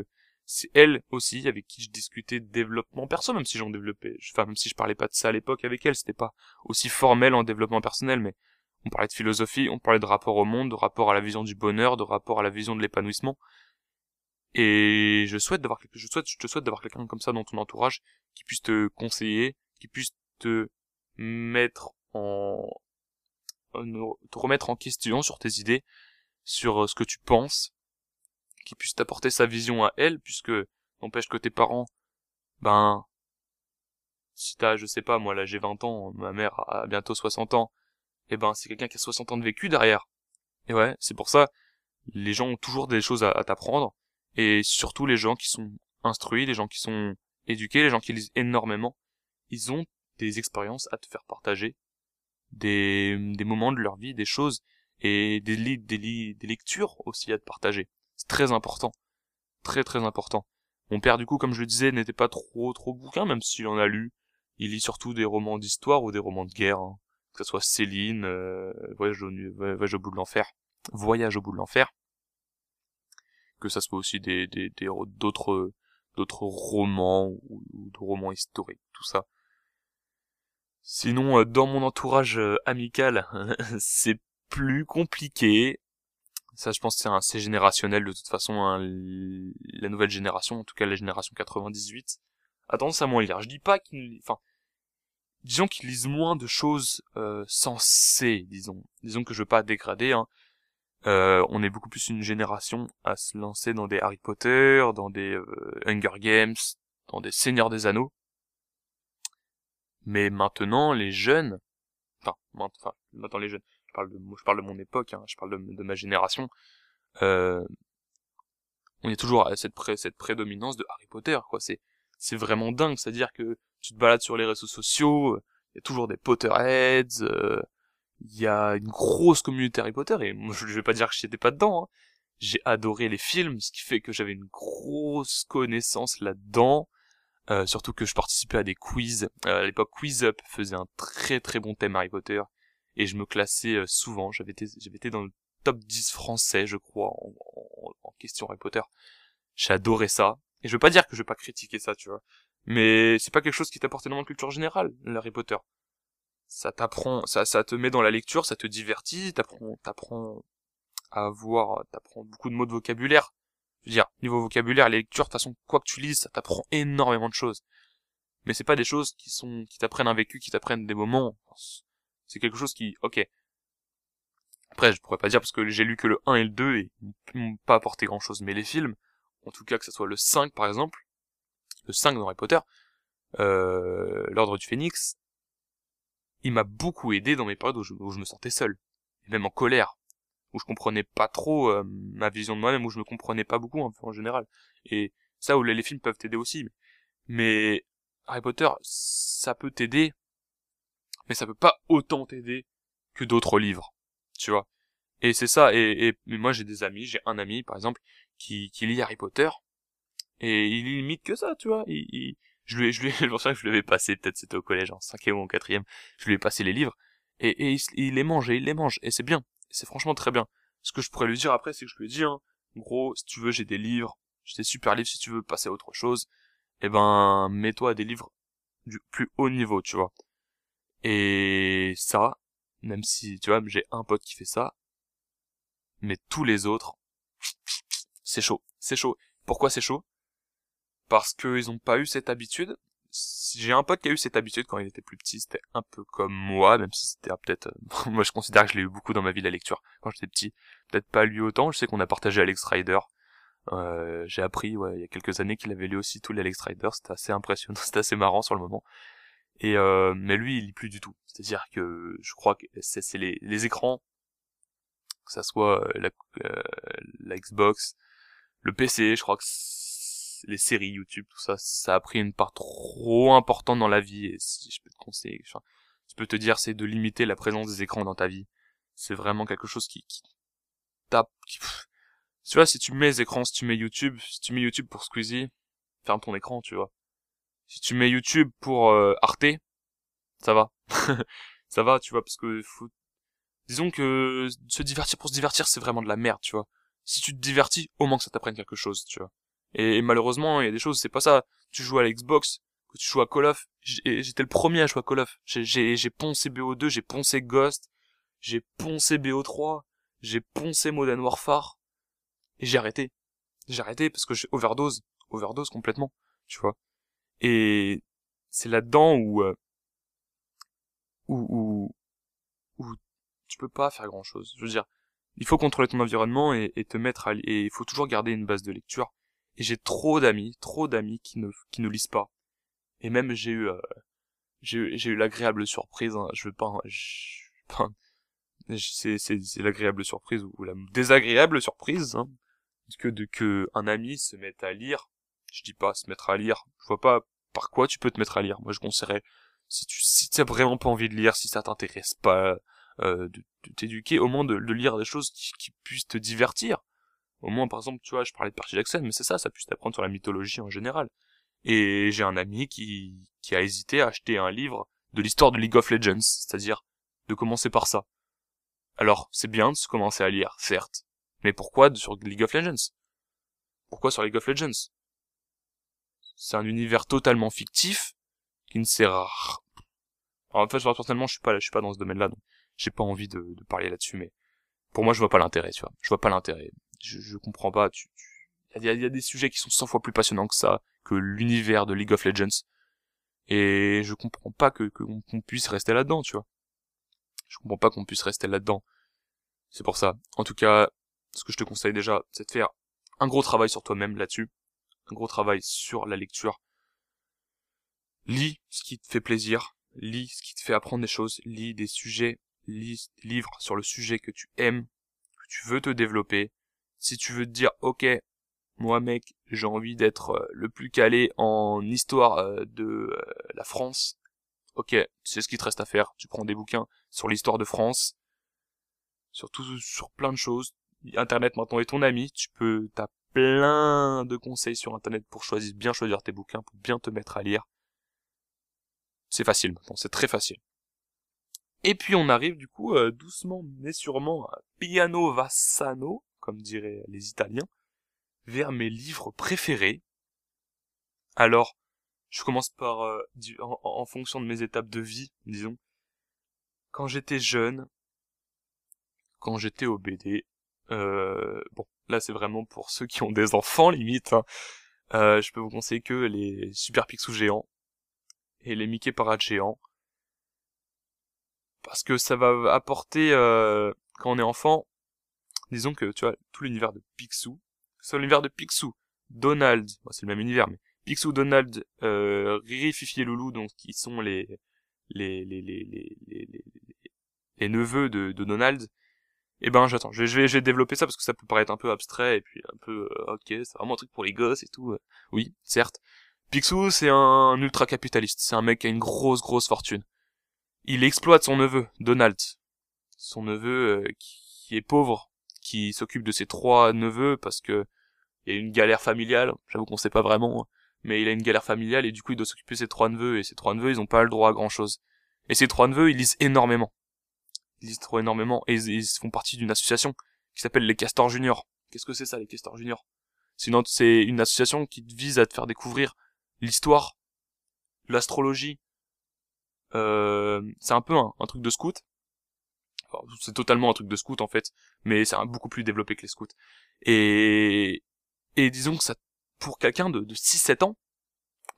c'est elle aussi avec qui je discutais de développement perso, même si j'en développais, enfin, même si je parlais pas de ça à l'époque avec elle, c'était pas aussi formel en développement personnel, mais on parlait de philosophie, on parlait de rapport au monde, de rapport à la vision du bonheur, de rapport à la vision de l'épanouissement. Et je souhaite d'avoir je souhaite, je te souhaite d'avoir quelqu'un comme ça dans ton entourage qui puisse te conseiller, qui puisse te mettre en, te remettre en question sur tes idées, sur ce que tu penses, qui puisse t'apporter sa vision à elle, puisque n'empêche que tes parents, ben, si t'as, je sais pas, moi là j'ai 20 ans, ma mère a bientôt 60 ans, et eh ben c'est quelqu'un qui a 60 ans de vécu derrière. Et ouais, c'est pour ça, les gens ont toujours des choses à, t'apprendre, et surtout les gens qui sont instruits, les gens qui sont éduqués, les gens qui lisent énormément, ils ont des expériences à te faire partager, des moments de leur vie, des choses, et des, li des, des lectures aussi à te partager. C'est très important. Très très important. Mon père, du coup, comme je le disais, n'était pas trop trop bouquin, même s'il en a lu. Il lit surtout des romans d'histoire ou des romans de guerre. Hein. Que ce soit Céline, euh, Voyage, au, bout de l'enfer. Voyage au bout de l'enfer. Que ça soit aussi des d'autres d'autres romans ou, de romans historiques, tout ça. Sinon, euh, dans mon entourage euh, amical, *laughs* c'est plus compliqué. Ça, je pense, c'est assez générationnel de toute façon. Hein, la nouvelle génération, en tout cas la génération 98, a tendance à moins lire. Je dis pas qu'ils, enfin, disons qu'ils lisent moins de choses euh, sensées, disons. Disons que je veux pas dégrader. Hein. Euh, on est beaucoup plus une génération à se lancer dans des Harry Potter, dans des euh, Hunger Games, dans des Seigneurs des Anneaux. Mais maintenant, les jeunes, enfin, maintenant les jeunes, je parle de mon époque, hein, je parle de, ma génération, euh, on est toujours à cette, prédominance de Harry Potter, quoi. C'est, vraiment dingue, c'est-à-dire que tu te balades sur les réseaux sociaux, il y a toujours des Potterheads, euh, il y a une grosse communauté Harry Potter, et moi, je vais pas dire que j'étais pas dedans, hein. J'ai adoré les films, ce qui fait que j'avais une grosse connaissance là-dedans. Euh, surtout que je participais à des quiz. à l'époque, Quiz Up faisait un très très bon thème Harry Potter et je me classais euh, souvent. J'avais été, j'avais été dans le top 10 français, je crois, en, en, question Harry Potter. J'adorais ça. Et je veux pas dire que je vais pas critiquer ça, tu vois. Mais c'est pas quelque chose qui t'apporte énormément de culture générale, Harry Potter. Ça t'apprend, ça, ça te met dans la lecture, ça te divertit, t'apprends, t'apprends à avoir, t'apprends beaucoup de mots de vocabulaire. Je veux dire, niveau vocabulaire, les lectures, de toute façon, quoi que tu lises, ça t'apprend énormément de choses. Mais c'est pas des choses qui sont, qui t'apprennent un vécu, qui t'apprennent des moments. C'est quelque chose qui, ok. Après, je pourrais pas dire parce que j'ai lu que le 1 et le 2 et ils m'ont pas apporté grand chose. Mais les films, en tout cas que ce soit le 5 par exemple, le 5 dans Harry Potter, euh, l'ordre du phénix, il m'a beaucoup aidé dans mes périodes où je, me sentais seul. Et même en colère. Où je comprenais pas trop euh, ma vision de moi-même, où je me comprenais pas beaucoup en général. Et ça où les films peuvent t'aider aussi. Mais Harry Potter, ça peut t'aider mais ça peut pas autant t'aider que d'autres livres, tu vois. Et c'est ça, et, et moi j'ai des amis, j'ai un ami par exemple qui, qui lit Harry Potter, et il limite que ça, tu vois. Il, je lui, je lui, je *laughs* que je lui avais passé, peut-être c'était au collège, en cinquième ou en quatrième, je lui ai passé les livres, et, et il, les mange, et il les mange, et c'est bien, c'est franchement très bien. Ce que je pourrais lui dire après, c'est que je lui ai dit, hein, gros, si tu veux, j'ai des livres, j'ai des super livres, si tu veux passer à autre chose, eh ben, mets-toi à des livres du plus haut niveau, tu vois. Et ça, même si, tu vois, j'ai un pote qui fait ça, mais tous les autres, c'est chaud, c'est chaud. Pourquoi c'est chaud? Parce qu'ils ont pas eu cette habitude. J'ai un pote qui a eu cette habitude quand il était plus petit, c'était un peu comme moi, même si c'était peut-être... *laughs* moi je considère que je l'ai eu beaucoup dans ma vie la lecture quand j'étais petit. Peut-être pas lui autant, je sais qu'on a partagé Alex Rider. Euh, j'ai appris il y a quelques années qu'il avait lu aussi tout l'Alex Rider, c'était assez impressionnant, *laughs* c'était assez marrant sur le moment. Et euh, mais lui, il lit plus du tout. C'est-à-dire que je crois que c'est les, les écrans, que ça soit euh, la, euh, la Xbox, le PC, je crois que les séries YouTube, tout ça, ça a pris une part trop importante dans la vie. Et si je peux te conseiller, enfin, je peux te dire, c'est de limiter la présence des écrans dans ta vie. C'est vraiment quelque chose qui, qui tape. Qui, tu vois, si tu mets les écrans, si tu mets YouTube, si tu mets YouTube pour Squeezie, ferme ton écran, tu vois. Si tu mets YouTube pour euh, Arte, ça va. *laughs* ça va, tu vois, parce que faut... disons que se divertir pour se divertir, c'est vraiment de la merde, tu vois. Si tu te divertis, au moins que ça t'apprenne quelque chose, tu vois. Et, malheureusement, il y a des choses, c'est pas ça. Tu joues à l'Xbox, que tu joues à Call of. J'étais le premier à jouer à Call of. J'ai poncé BO2, j'ai poncé Ghost, j'ai poncé BO3, j'ai poncé Modern Warfare. Et j'ai arrêté. J'ai arrêté parce que j'ai overdose. Overdose complètement, tu vois. Et c'est là-dedans où, euh, où, où, où tu peux pas faire grand chose. Je veux dire, il faut contrôler ton environnement et, te mettre à et il faut toujours garder une base de lecture. Et j'ai trop d'amis, trop d'amis qui ne qui ne lisent pas. Et même j'ai eu euh, j'ai j'ai eu l'agréable surprise. Hein, je veux pas, c'est c'est c'est l'agréable surprise ou la désagréable surprise hein, que de que un ami se mette à lire. Je dis pas se mettre à lire. Je vois pas par quoi tu peux te mettre à lire. Moi je conseillerais si tu si t'as vraiment pas envie de lire, si ça t'intéresse pas euh, de, t'éduquer, au moins de, lire des choses qui, puissent te divertir. Au moins, par exemple, tu vois, je parlais de Percy Jackson, mais c'est ça, ça puisse t'apprendre sur la mythologie en général. Et j'ai un ami qui, qui a hésité à acheter un livre de l'histoire de League of Legends, c'est-à-dire de commencer par ça. Alors, c'est bien de se commencer à lire, certes, mais pourquoi sur League of Legends? Pourquoi sur League of Legends? C'est un univers totalement fictif qui ne sert à... Alors, en fait, personnellement, je suis pas, je suis pas dans ce domaine-là, donc j'ai pas envie de, parler là-dessus, mais pour moi, je vois pas l'intérêt, tu vois. Je vois pas l'intérêt. Je, je comprends pas. Tu, il y a, y a, des sujets qui sont 100 fois plus passionnants que ça, que l'univers de League of Legends. Et je comprends pas que qu'on puisse rester là-dedans, tu vois. Je comprends pas qu'on puisse rester là-dedans. C'est pour ça. En tout cas, ce que je te conseille déjà, c'est de faire un gros travail sur toi-même là-dessus. Un gros travail sur la lecture. Lis ce qui te fait plaisir. Lis ce qui te fait apprendre des choses. Lis des sujets lis livres sur le sujet que tu aimes, que tu veux te développer. Si tu veux te dire, ok, moi mec, j'ai envie d'être euh, le plus calé en histoire euh, de euh, la France. Ok, c'est ce qui te reste à faire. Tu prends des bouquins sur l'histoire de France, surtout sur plein de choses. Internet maintenant est ton ami. Tu peux, t'as plein de conseils sur Internet pour bien choisir tes bouquins, pour bien te mettre à lire. C'est facile maintenant, c'est très facile. Et puis on arrive du coup euh, doucement mais sûrement à piano vassano, comme diraient les Italiens, vers mes livres préférés. Alors, je commence par euh, en, fonction de mes étapes de vie, disons. Quand j'étais jeune, quand j'étais au BD, euh, bon, là c'est vraiment pour ceux qui ont des enfants limite. Hein. je peux vous conseiller que les Super Picsou géants et les Mickey Parade géants parce que ça va apporter euh, quand on est enfant disons que tu vois tout l'univers de Picsou c'est l'univers de Picsou Donald c'est le même univers mais Picsou Donald euh, Riri Fifi et Loulou donc qui sont les les les les les les, les, neveux de Donald eh ben j'attends je vais, je vais développer ça parce que ça peut paraître un peu abstrait et puis un peu euh, ok c'est vraiment un truc pour les gosses et tout oui certes Picsou c'est un ultra capitaliste c'est un mec qui a une grosse grosse fortune il exploite son neveu, Donald. Son neveu euh, qui est pauvre, qui s'occupe de ses trois neveux parce que il y a une galère familiale. J'avoue qu'on sait pas vraiment, hein. mais il a une galère familiale et du coup il doit s'occuper de ses trois neveux et ses trois neveux ils ont pas le droit à grand chose. Et ses trois neveux ils lisent énormément. Trop énormément et ils, font partie d'une association qui s'appelle les Castors Juniors. Qu'est-ce que c'est ça les Castors Juniors? C'est une, association qui vise à te faire découvrir l'histoire, l'astrologie, euh, c'est un peu un, truc de scout. c'est totalement un truc de scout en fait, mais c'est beaucoup plus développé que les scouts. Et, et disons que ça, pour quelqu'un de, de 6-7 ans,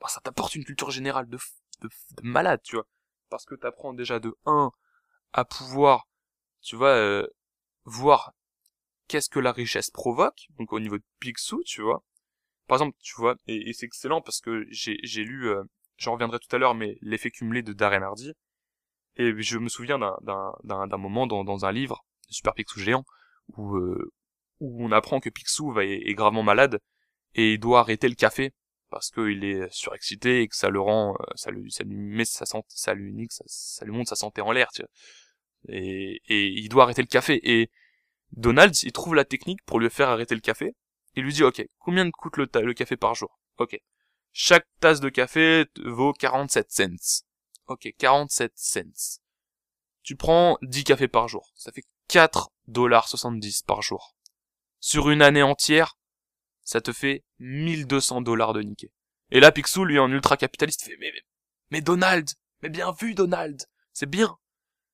bah, ça t'apporte une culture générale de, de, malade, tu vois. Parce que t'apprends déjà de 1 à pouvoir, tu vois, euh, voir qu'est-ce que la richesse provoque, donc au niveau de Picsou, tu vois. Par exemple, tu vois, et, c'est excellent parce que j'ai, lu euh, j'en reviendrai tout à l'heure, mais l'effet cumulé de Darren Hardy. Et je me souviens d'un moment dans, dans, un livre, Super Picsou géant, où, euh, où on apprend que Picsou va, est, gravement malade et il doit arrêter le café parce qu'il est surexcité et que ça le rend, euh, ça lui, ça lui met sa santé, ça lui ça, ça lui monte sa santé en l'air, tu vois. Et, et il doit arrêter le café. Et Donald, il trouve la technique pour lui faire arrêter le café. Il lui dit, ok, combien coûte le, le café par jour? Ok. Chaque tasse de café vaut 47 cents. Ok, 47 cents. Tu prends 10 cafés par jour. Ça fait 4 dollars 70 par jour. Sur une année entière, ça te fait 1200 dollars de niqué. Et là, Picsou, lui, en ultra capitaliste, fait, mais, Donald, mais bien vu, Donald, c'est bien.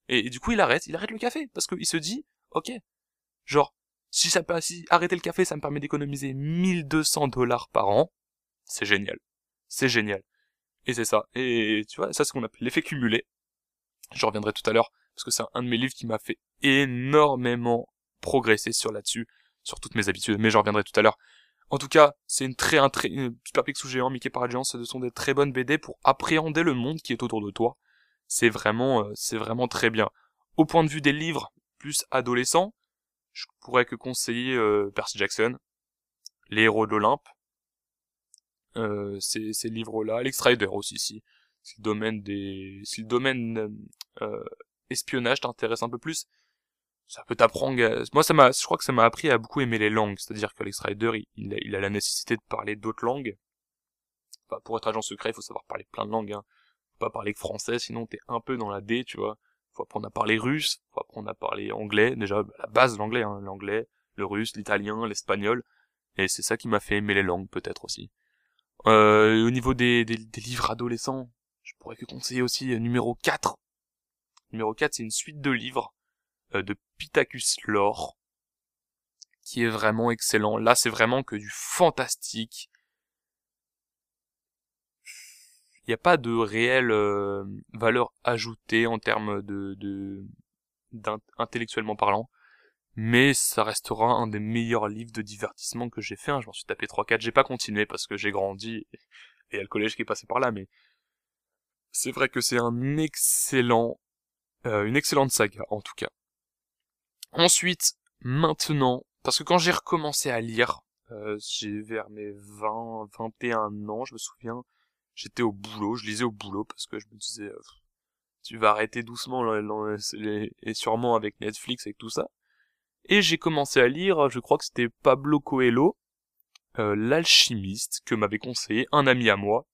Et, du coup, il arrête, il arrête le café, parce qu'il se dit, ok, genre, si ça, arrêter le café, ça me permet d'économiser 1200 dollars par an, c'est génial. C'est génial. Et c'est ça. Et tu vois, ça c'est ce qu'on appelle l'effet cumulé. Je reviendrai tout à l'heure, parce que c'est un de mes livres qui m'a fait énormément progressé sur là-dessus, sur toutes mes habitudes, mais j'en reviendrai tout à l'heure. En tout cas, c'est une très, un très, une Super Pixel géant, Mickey Paragence, ce sont des très bonnes BD pour appréhender le monde qui est autour de toi. C'est vraiment, euh, c'est vraiment très bien. Au point de vue des livres plus adolescents, je pourrais que conseiller euh, Percy Jackson, Les Héros de l'Olympe, euh, ces, livres-là, l'Extrader aussi, si, si le domaine des, si le domaine espionnage t'intéresse un peu plus, ça peut t'apprendre. Moi, ça m'a, je crois que ça m'a appris à beaucoup aimer les langues. C'est-à-dire que l'extrader, il, a, la nécessité de parler d'autres langues. Enfin, pour être agent secret, il faut savoir parler plein de langues. Hein. Faut pas parler que français, sinon t'es un peu dans la D, tu vois. Faut apprendre à parler russe, faut apprendre à parler anglais. Déjà, la base l'anglais, hein, l'anglais, le russe, l'italien, l'espagnol. Et c'est ça qui m'a fait aimer les langues, peut-être aussi. Euh, au niveau des, des, des livres adolescents, je pourrais que conseiller aussi euh, numéro 4. Numéro 4, c'est une suite de livres euh, de Pitacus Lore, qui est vraiment excellent. Là, c'est vraiment que du fantastique. Il n'y a pas de réelle euh, valeur ajoutée en termes de, de parlant, mais ça restera un des meilleurs livres de divertissement que j'ai fait. Hein. Je m'en suis tapé 3-4, j'ai pas continué parce que j'ai grandi et il y a le collège qui est passé par là, mais c'est vrai que c'est un excellent, euh, une excellente saga en tout cas. Ensuite, maintenant, parce que quand j'ai recommencé à lire, euh, j'ai vers mes 20, 21 ans, je me souviens, j'étais au boulot, je lisais au boulot parce que je me disais, euh, tu vas arrêter doucement, et sûrement avec Netflix, avec tout ça. Et j'ai commencé à lire, je crois que c'était Pablo Coelho, euh, l'alchimiste, que m'avait conseillé un ami à moi.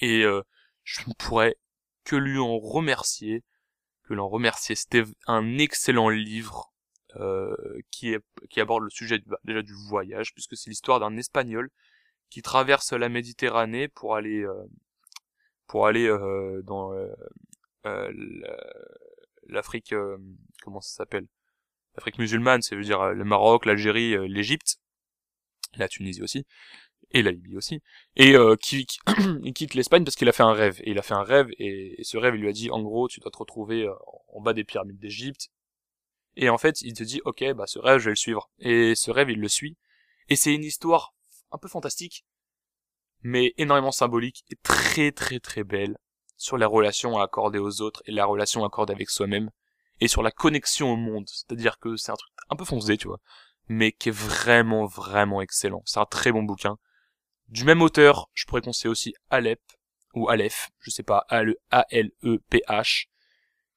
Et je ne pourrais que lui en remercier que l'on remercier. C'était un excellent livre euh, qui, est, qui aborde le sujet du, déjà du voyage, puisque c'est l'histoire d'un Espagnol qui traverse la Méditerranée pour aller euh, pour aller euh, dans l'Afrique comment ça s'appelle? l'Afrique musulmane, c'est veut dire le Maroc, l'Algérie, l'Égypte, la Tunisie aussi et la Libye aussi, et euh, qui, *clears throat* il quitte l'Espagne parce qu'il a fait un rêve. Et il a fait un rêve, et, ce rêve, il lui a dit, en gros, tu dois te retrouver euh, en bas des pyramides d'Égypte. Et en fait, il te dit, ok, bah ce rêve, je vais le suivre. Et ce rêve, il le suit. Et c'est une histoire un peu fantastique, mais énormément symbolique et très très très belle sur la relation à accorder aux autres et la relation à accorder avec soi-même et sur la connexion au monde. C'est-à-dire que c'est un truc un peu foncé, tu vois, mais qui est vraiment vraiment excellent. C'est un très bon bouquin. Du même auteur, je pourrais conseiller aussi Alep, ou Aleph, je sais pas, A-L-E-P-H,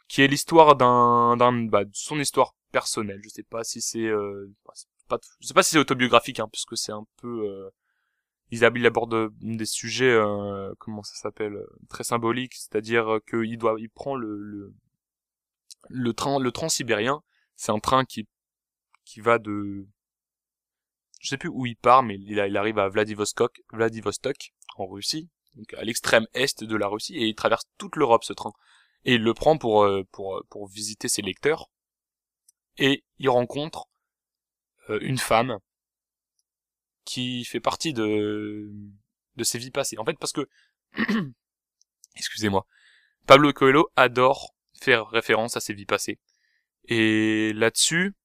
qui est l'histoire d'un, d'un, bah, son histoire personnelle. Je sais pas si c'est, euh, pas, je sais pas si c'est autobiographique, hein, puisque c'est un peu, euh, il aborde des sujets, euh, comment ça s'appelle, euh, très symboliques, c'est-à-dire qu'il doit, il prend le, le, le train, le transsibérien, c'est un train qui, qui va de, je sais plus où il part, mais il, arrive à Vladivostok, en Russie, à l'extrême est de la Russie, et il traverse toute l'Europe ce train. Et il le prend pour, euh, pour visiter ses lecteurs, et il rencontre euh, une femme qui fait partie de, de ses vies passées. En fait, parce que, *clears throat* excusez-moi, Pablo Coelho adore faire référence à ses vies passées. Et là-dessus,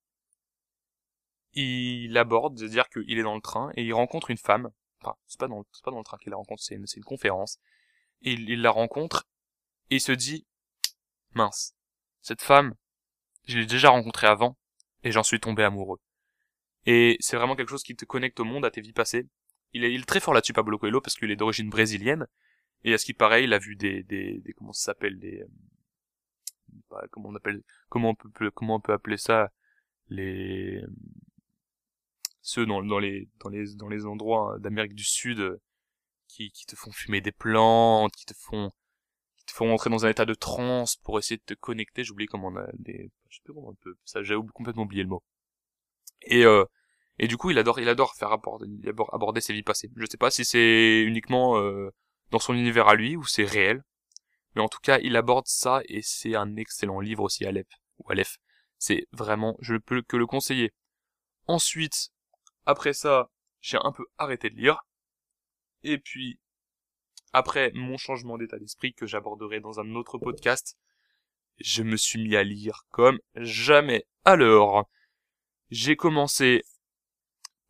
il aborde, c'est-à-dire qu'il est dans le train et il rencontre une femme. Enfin, c'est pas dans le, c'est pas dans le train qu'il la rencontre, c'est une, c'est une conférence. Et il, il, la rencontre et il se dit, mince, cette femme, je l'ai déjà rencontrée avant et j'en suis tombé amoureux. Et c'est vraiment quelque chose qui te connecte au monde, à tes vies passées. Il est, il est très fort là-dessus, Pablo Coelho, parce qu'il est d'origine brésilienne. Et à ce qui paraît, il a vu des, des, des comment ça s'appelle, des, bah, comment on appelle, comment on peut, comment on peut appeler ça, les, ceux dans, les dans les dans les endroits d'Amérique du Sud euh, qui, qui te font fumer des plantes, qui te font qui te font entrer dans un état de transe pour essayer de te connecter. J'oublie comment on a des je sais plus comment on ça j'ai complètement oublié le mot. Et euh, et du coup, il adore il adore faire aborder, aborder ses vies passées. Je sais pas si c'est uniquement euh, dans son univers à lui ou c'est réel. Mais en tout cas, il aborde ça et c'est un excellent livre aussi Aleph ou Aleph. C'est vraiment, je ne peux que le conseiller. Ensuite, après ça, j'ai un peu arrêté de lire. Et puis, après mon changement d'état d'esprit que j'aborderai dans un autre podcast, je me suis mis à lire comme jamais. Alors, j'ai commencé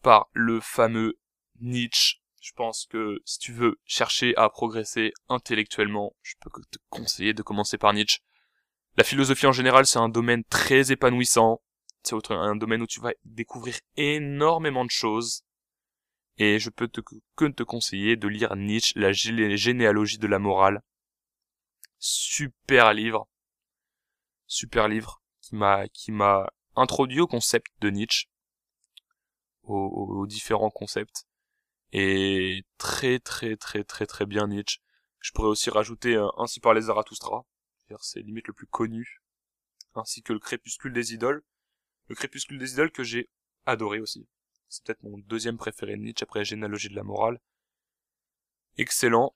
par le fameux Nietzsche. Je pense que si tu veux chercher à progresser intellectuellement, je peux te conseiller de commencer par Nietzsche. La philosophie en général, c'est un domaine très épanouissant. C'est un domaine où tu vas découvrir énormément de choses. Et je peux te, que te conseiller de lire Nietzsche, la généalogie de la morale. Super livre. Super livre qui m'a, qui m'a introduit au concept de Nietzsche. aux différents concepts et très très très très très bien Nietzsche. Je pourrais aussi rajouter Ainsi par les Zarathustra, c'est limite le plus connu, ainsi que le Crépuscule des idoles. Le Crépuscule des idoles que j'ai adoré aussi. C'est peut-être mon deuxième préféré de Nietzsche après Généalogie de la morale. Excellent.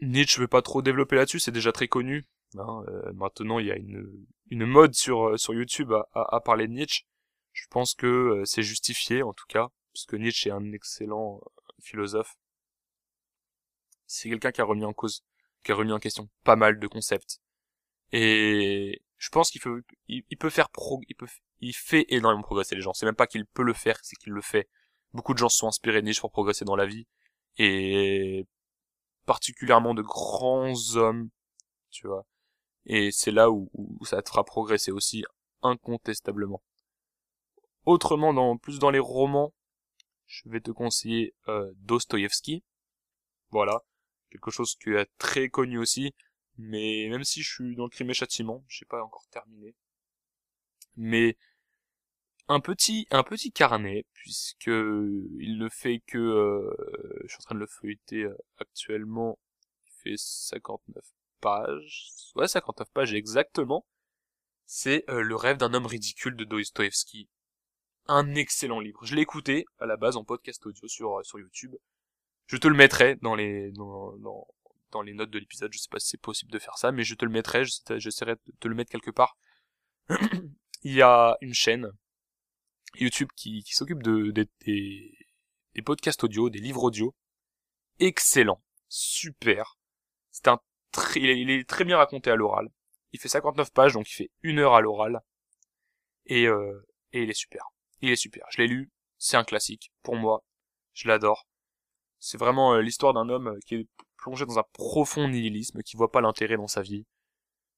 Nietzsche, je vais pas trop développer là-dessus, c'est déjà très connu. Hein. Euh, maintenant, il y a une, une mode sur, euh, sur YouTube à, parler de Nietzsche. Je pense que euh, c'est justifié, en tout cas puisque Nietzsche est un excellent philosophe. C'est quelqu'un qui a remis en cause, qui a remis en question pas mal de concepts. Et je pense qu'il peut, il, peut faire pro, il peut, il fait énormément progresser les gens. C'est même pas qu'il peut le faire, c'est qu'il le fait. Beaucoup de gens sont inspirés de Nietzsche pour progresser dans la vie. Et particulièrement de grands hommes, tu vois. Et c'est là où, où ça te fera progresser aussi, incontestablement. Autrement, dans, plus dans les romans, je vais te conseiller euh, Dostoïevski. Voilà, quelque chose qui est très connu aussi, mais même si je suis dans le crime et châtiment, j'ai pas encore terminé. Mais un petit un petit carnet puisque il ne fait que euh, je suis en train de le feuilleter euh, actuellement il fait 59 pages ouais 59 pages exactement c'est euh, le rêve d'un homme ridicule de Dostoevsky un excellent livre. Je l'ai écouté à la base en podcast audio sur euh, sur YouTube. Je te le mettrai dans les dans, dans, dans les notes de l'épisode. Je sais pas si c'est possible de faire ça, mais je te le mettrai. J'essaierai de te le mettre quelque part. *clears throat* Il y a une chaîne YouTube qui, s'occupe de, des, des podcasts audio, des livres audio. Excellent, super. C'est un très, il est très bien raconté à l'oral. Il fait 59 pages, donc il fait une heure à l'oral. Et, euh, et il est super. Il est super. Je l'ai lu. C'est un classique. Pour moi. Je l'adore. C'est vraiment euh, l'histoire d'un homme euh, qui est plongé dans un profond nihilisme, qui voit pas l'intérêt dans sa vie.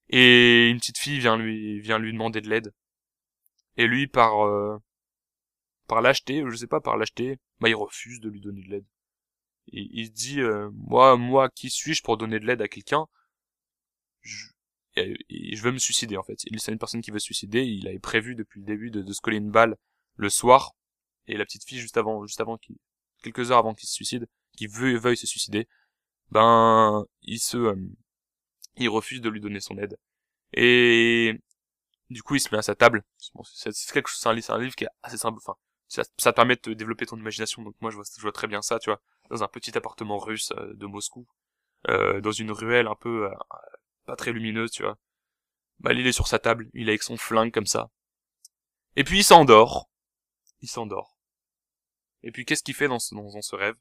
Et une petite fille vient lui, vient lui demander de l'aide. Et lui, par, euh, par l'acheter, je sais pas, par l'acheter, bah, il refuse de lui donner de l'aide. Et il dit, moi, moi, qui suis-je pour donner de l'aide à quelqu'un? Je, je veux me suicider, en fait. Il, c'est une personne qui veut se suicider, il avait prévu depuis le début de, de se coller une balle le soir, et la petite fille juste avant, juste avant qu'il, quelques heures avant qu'il se suicide, qui veut, veuille se suicider, ben, il se, euh, il refuse de lui donner son aide. Et, du coup, il se met à sa table. c'est, quelque chose, c'est un, livre qui est assez simple, enfin, ça, permet de développer ton imagination, donc moi, je vois, je vois très bien ça, tu vois, dans un petit appartement russe euh, de Moscou, euh, dans une ruelle un peu, euh, pas très lumineuse, tu vois. Bah, il est sur sa table, il est avec son flingue comme ça. Et puis il s'endort il s'endort. Et puis qu'est-ce qu'il fait dans ce, dans, ce rêve?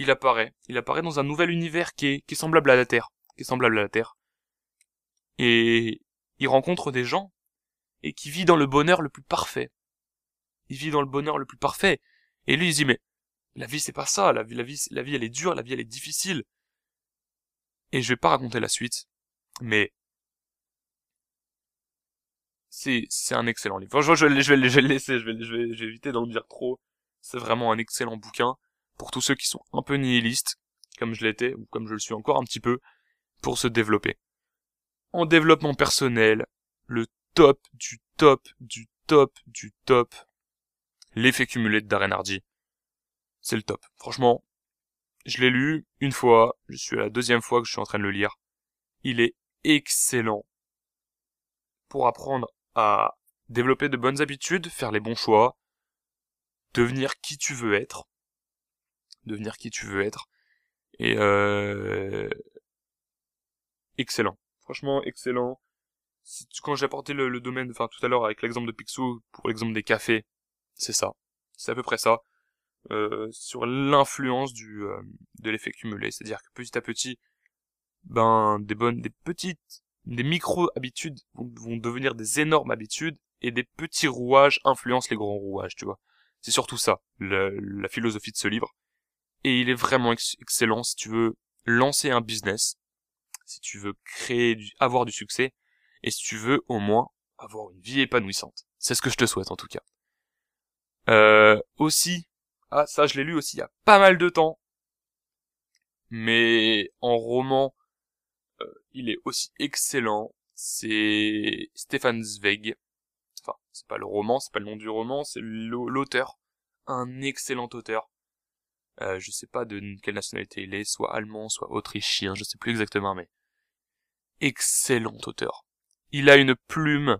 Il apparaît. Il apparaît dans un nouvel univers qui est, semblable à la Terre. Qui est semblable à la Terre. Et il rencontre des gens et qui vit dans le bonheur le plus parfait. Il vit dans le bonheur le plus parfait. Et lui il dit mais la vie c'est pas ça, la vie, la la vie elle est dure, la vie elle est difficile. Et je vais pas raconter la suite, mais c'est un excellent livre. je, vais, je, vais, je vais le laisser, je vais, je vais éviter d'en dire trop. C'est vraiment un excellent bouquin pour tous ceux qui sont un peu nihilistes, comme je l'étais, ou comme je le suis encore un petit peu, pour se développer. En développement personnel, le top du top du top du top, l'effet cumulé de Darren Hardy. C'est le top. Franchement, je l'ai lu une fois, je suis à la deuxième fois que je suis en train de le lire. Il est excellent pour apprendre à développer de bonnes habitudes, faire les bons choix, devenir qui tu veux être, devenir qui tu veux être, et euh... excellent, franchement excellent. Quand j'ai apporté le, domaine, enfin tout à l'heure avec l'exemple de Picsou pour l'exemple des cafés, c'est ça, c'est à peu près ça. Euh, sur l'influence du euh, de l'effet cumulé, c'est-à-dire que petit à petit, ben des bonnes, des petites des micro-habitudes vont, devenir des énormes habitudes et des petits rouages influencent les grands rouages, tu vois. C'est surtout ça, la philosophie de ce livre. Et il est vraiment excellent si tu veux lancer un business, si tu veux créer, du, avoir du succès, et si tu veux au moins avoir une vie épanouissante. C'est ce que je te souhaite en tout cas. Euh, aussi, ah ça je l'ai lu aussi il y a pas mal de temps, mais en roman, euh, il est aussi excellent. C'est Stefan Zweig. Enfin, c'est pas le roman, c'est pas le nom du roman, c'est l'auteur. Un excellent auteur. Euh, je sais pas de quelle nationalité il est, soit allemand, soit autrichien, je sais plus exactement, mais excellent auteur. Il a une plume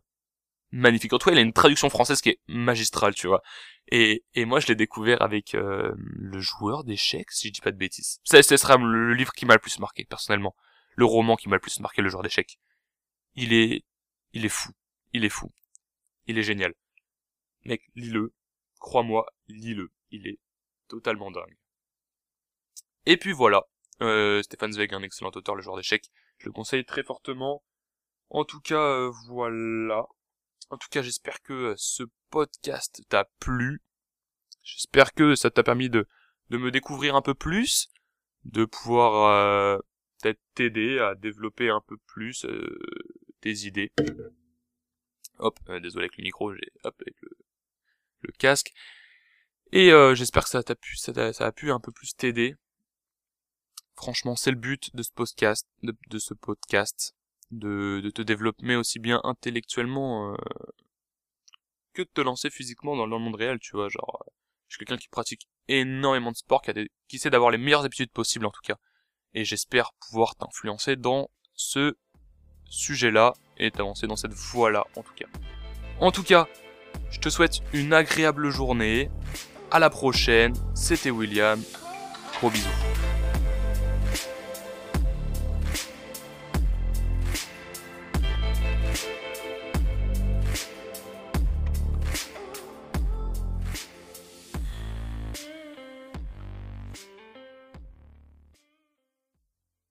magnifique. En tout cas, il a une traduction française qui est magistrale, tu vois. Et, et moi, je l'ai découvert avec euh, le joueur d'échecs, si je dis pas de bêtises. Ça, ce sera le livre qui m'a le plus marqué, personnellement. Le roman qui m'a le plus marqué, le joueur d'échecs. Il est, il est fou. Il est fou. Il est génial. Mec, lis-le. Crois-moi, lis-le. Il est totalement dingue. Et puis voilà. Euh, Stéphane Zweig, un excellent auteur, le joueur d'échecs. Je le conseille très fortement. En tout cas, euh, voilà. En tout cas, j'espère que euh, ce podcast t'a plu. J'espère que ça t'a permis de, de me découvrir un peu plus, de pouvoir euh, peut-être t'aider à développer un peu plus euh, tes idées. Hop, désolé avec le micro, j'ai hop avec le, le casque. Et j'espère que ça t'a pu, ça, ça, a pu un peu plus t'aider. Franchement, c'est le but de ce podcast, de ce podcast de, te développer aussi bien intellectuellement euh, que de te lancer physiquement dans le monde réel, tu vois, genre euh, je suis quelqu'un qui pratique énormément de sport, qui, a essaie d'avoir les meilleures habitudes possibles en tout cas, et j'espère pouvoir t'influencer dans ce sujet-là et t'avancer dans cette voie-là en tout cas. En tout cas, je te souhaite une agréable journée. À la prochaine. C'était William. Gros bisous.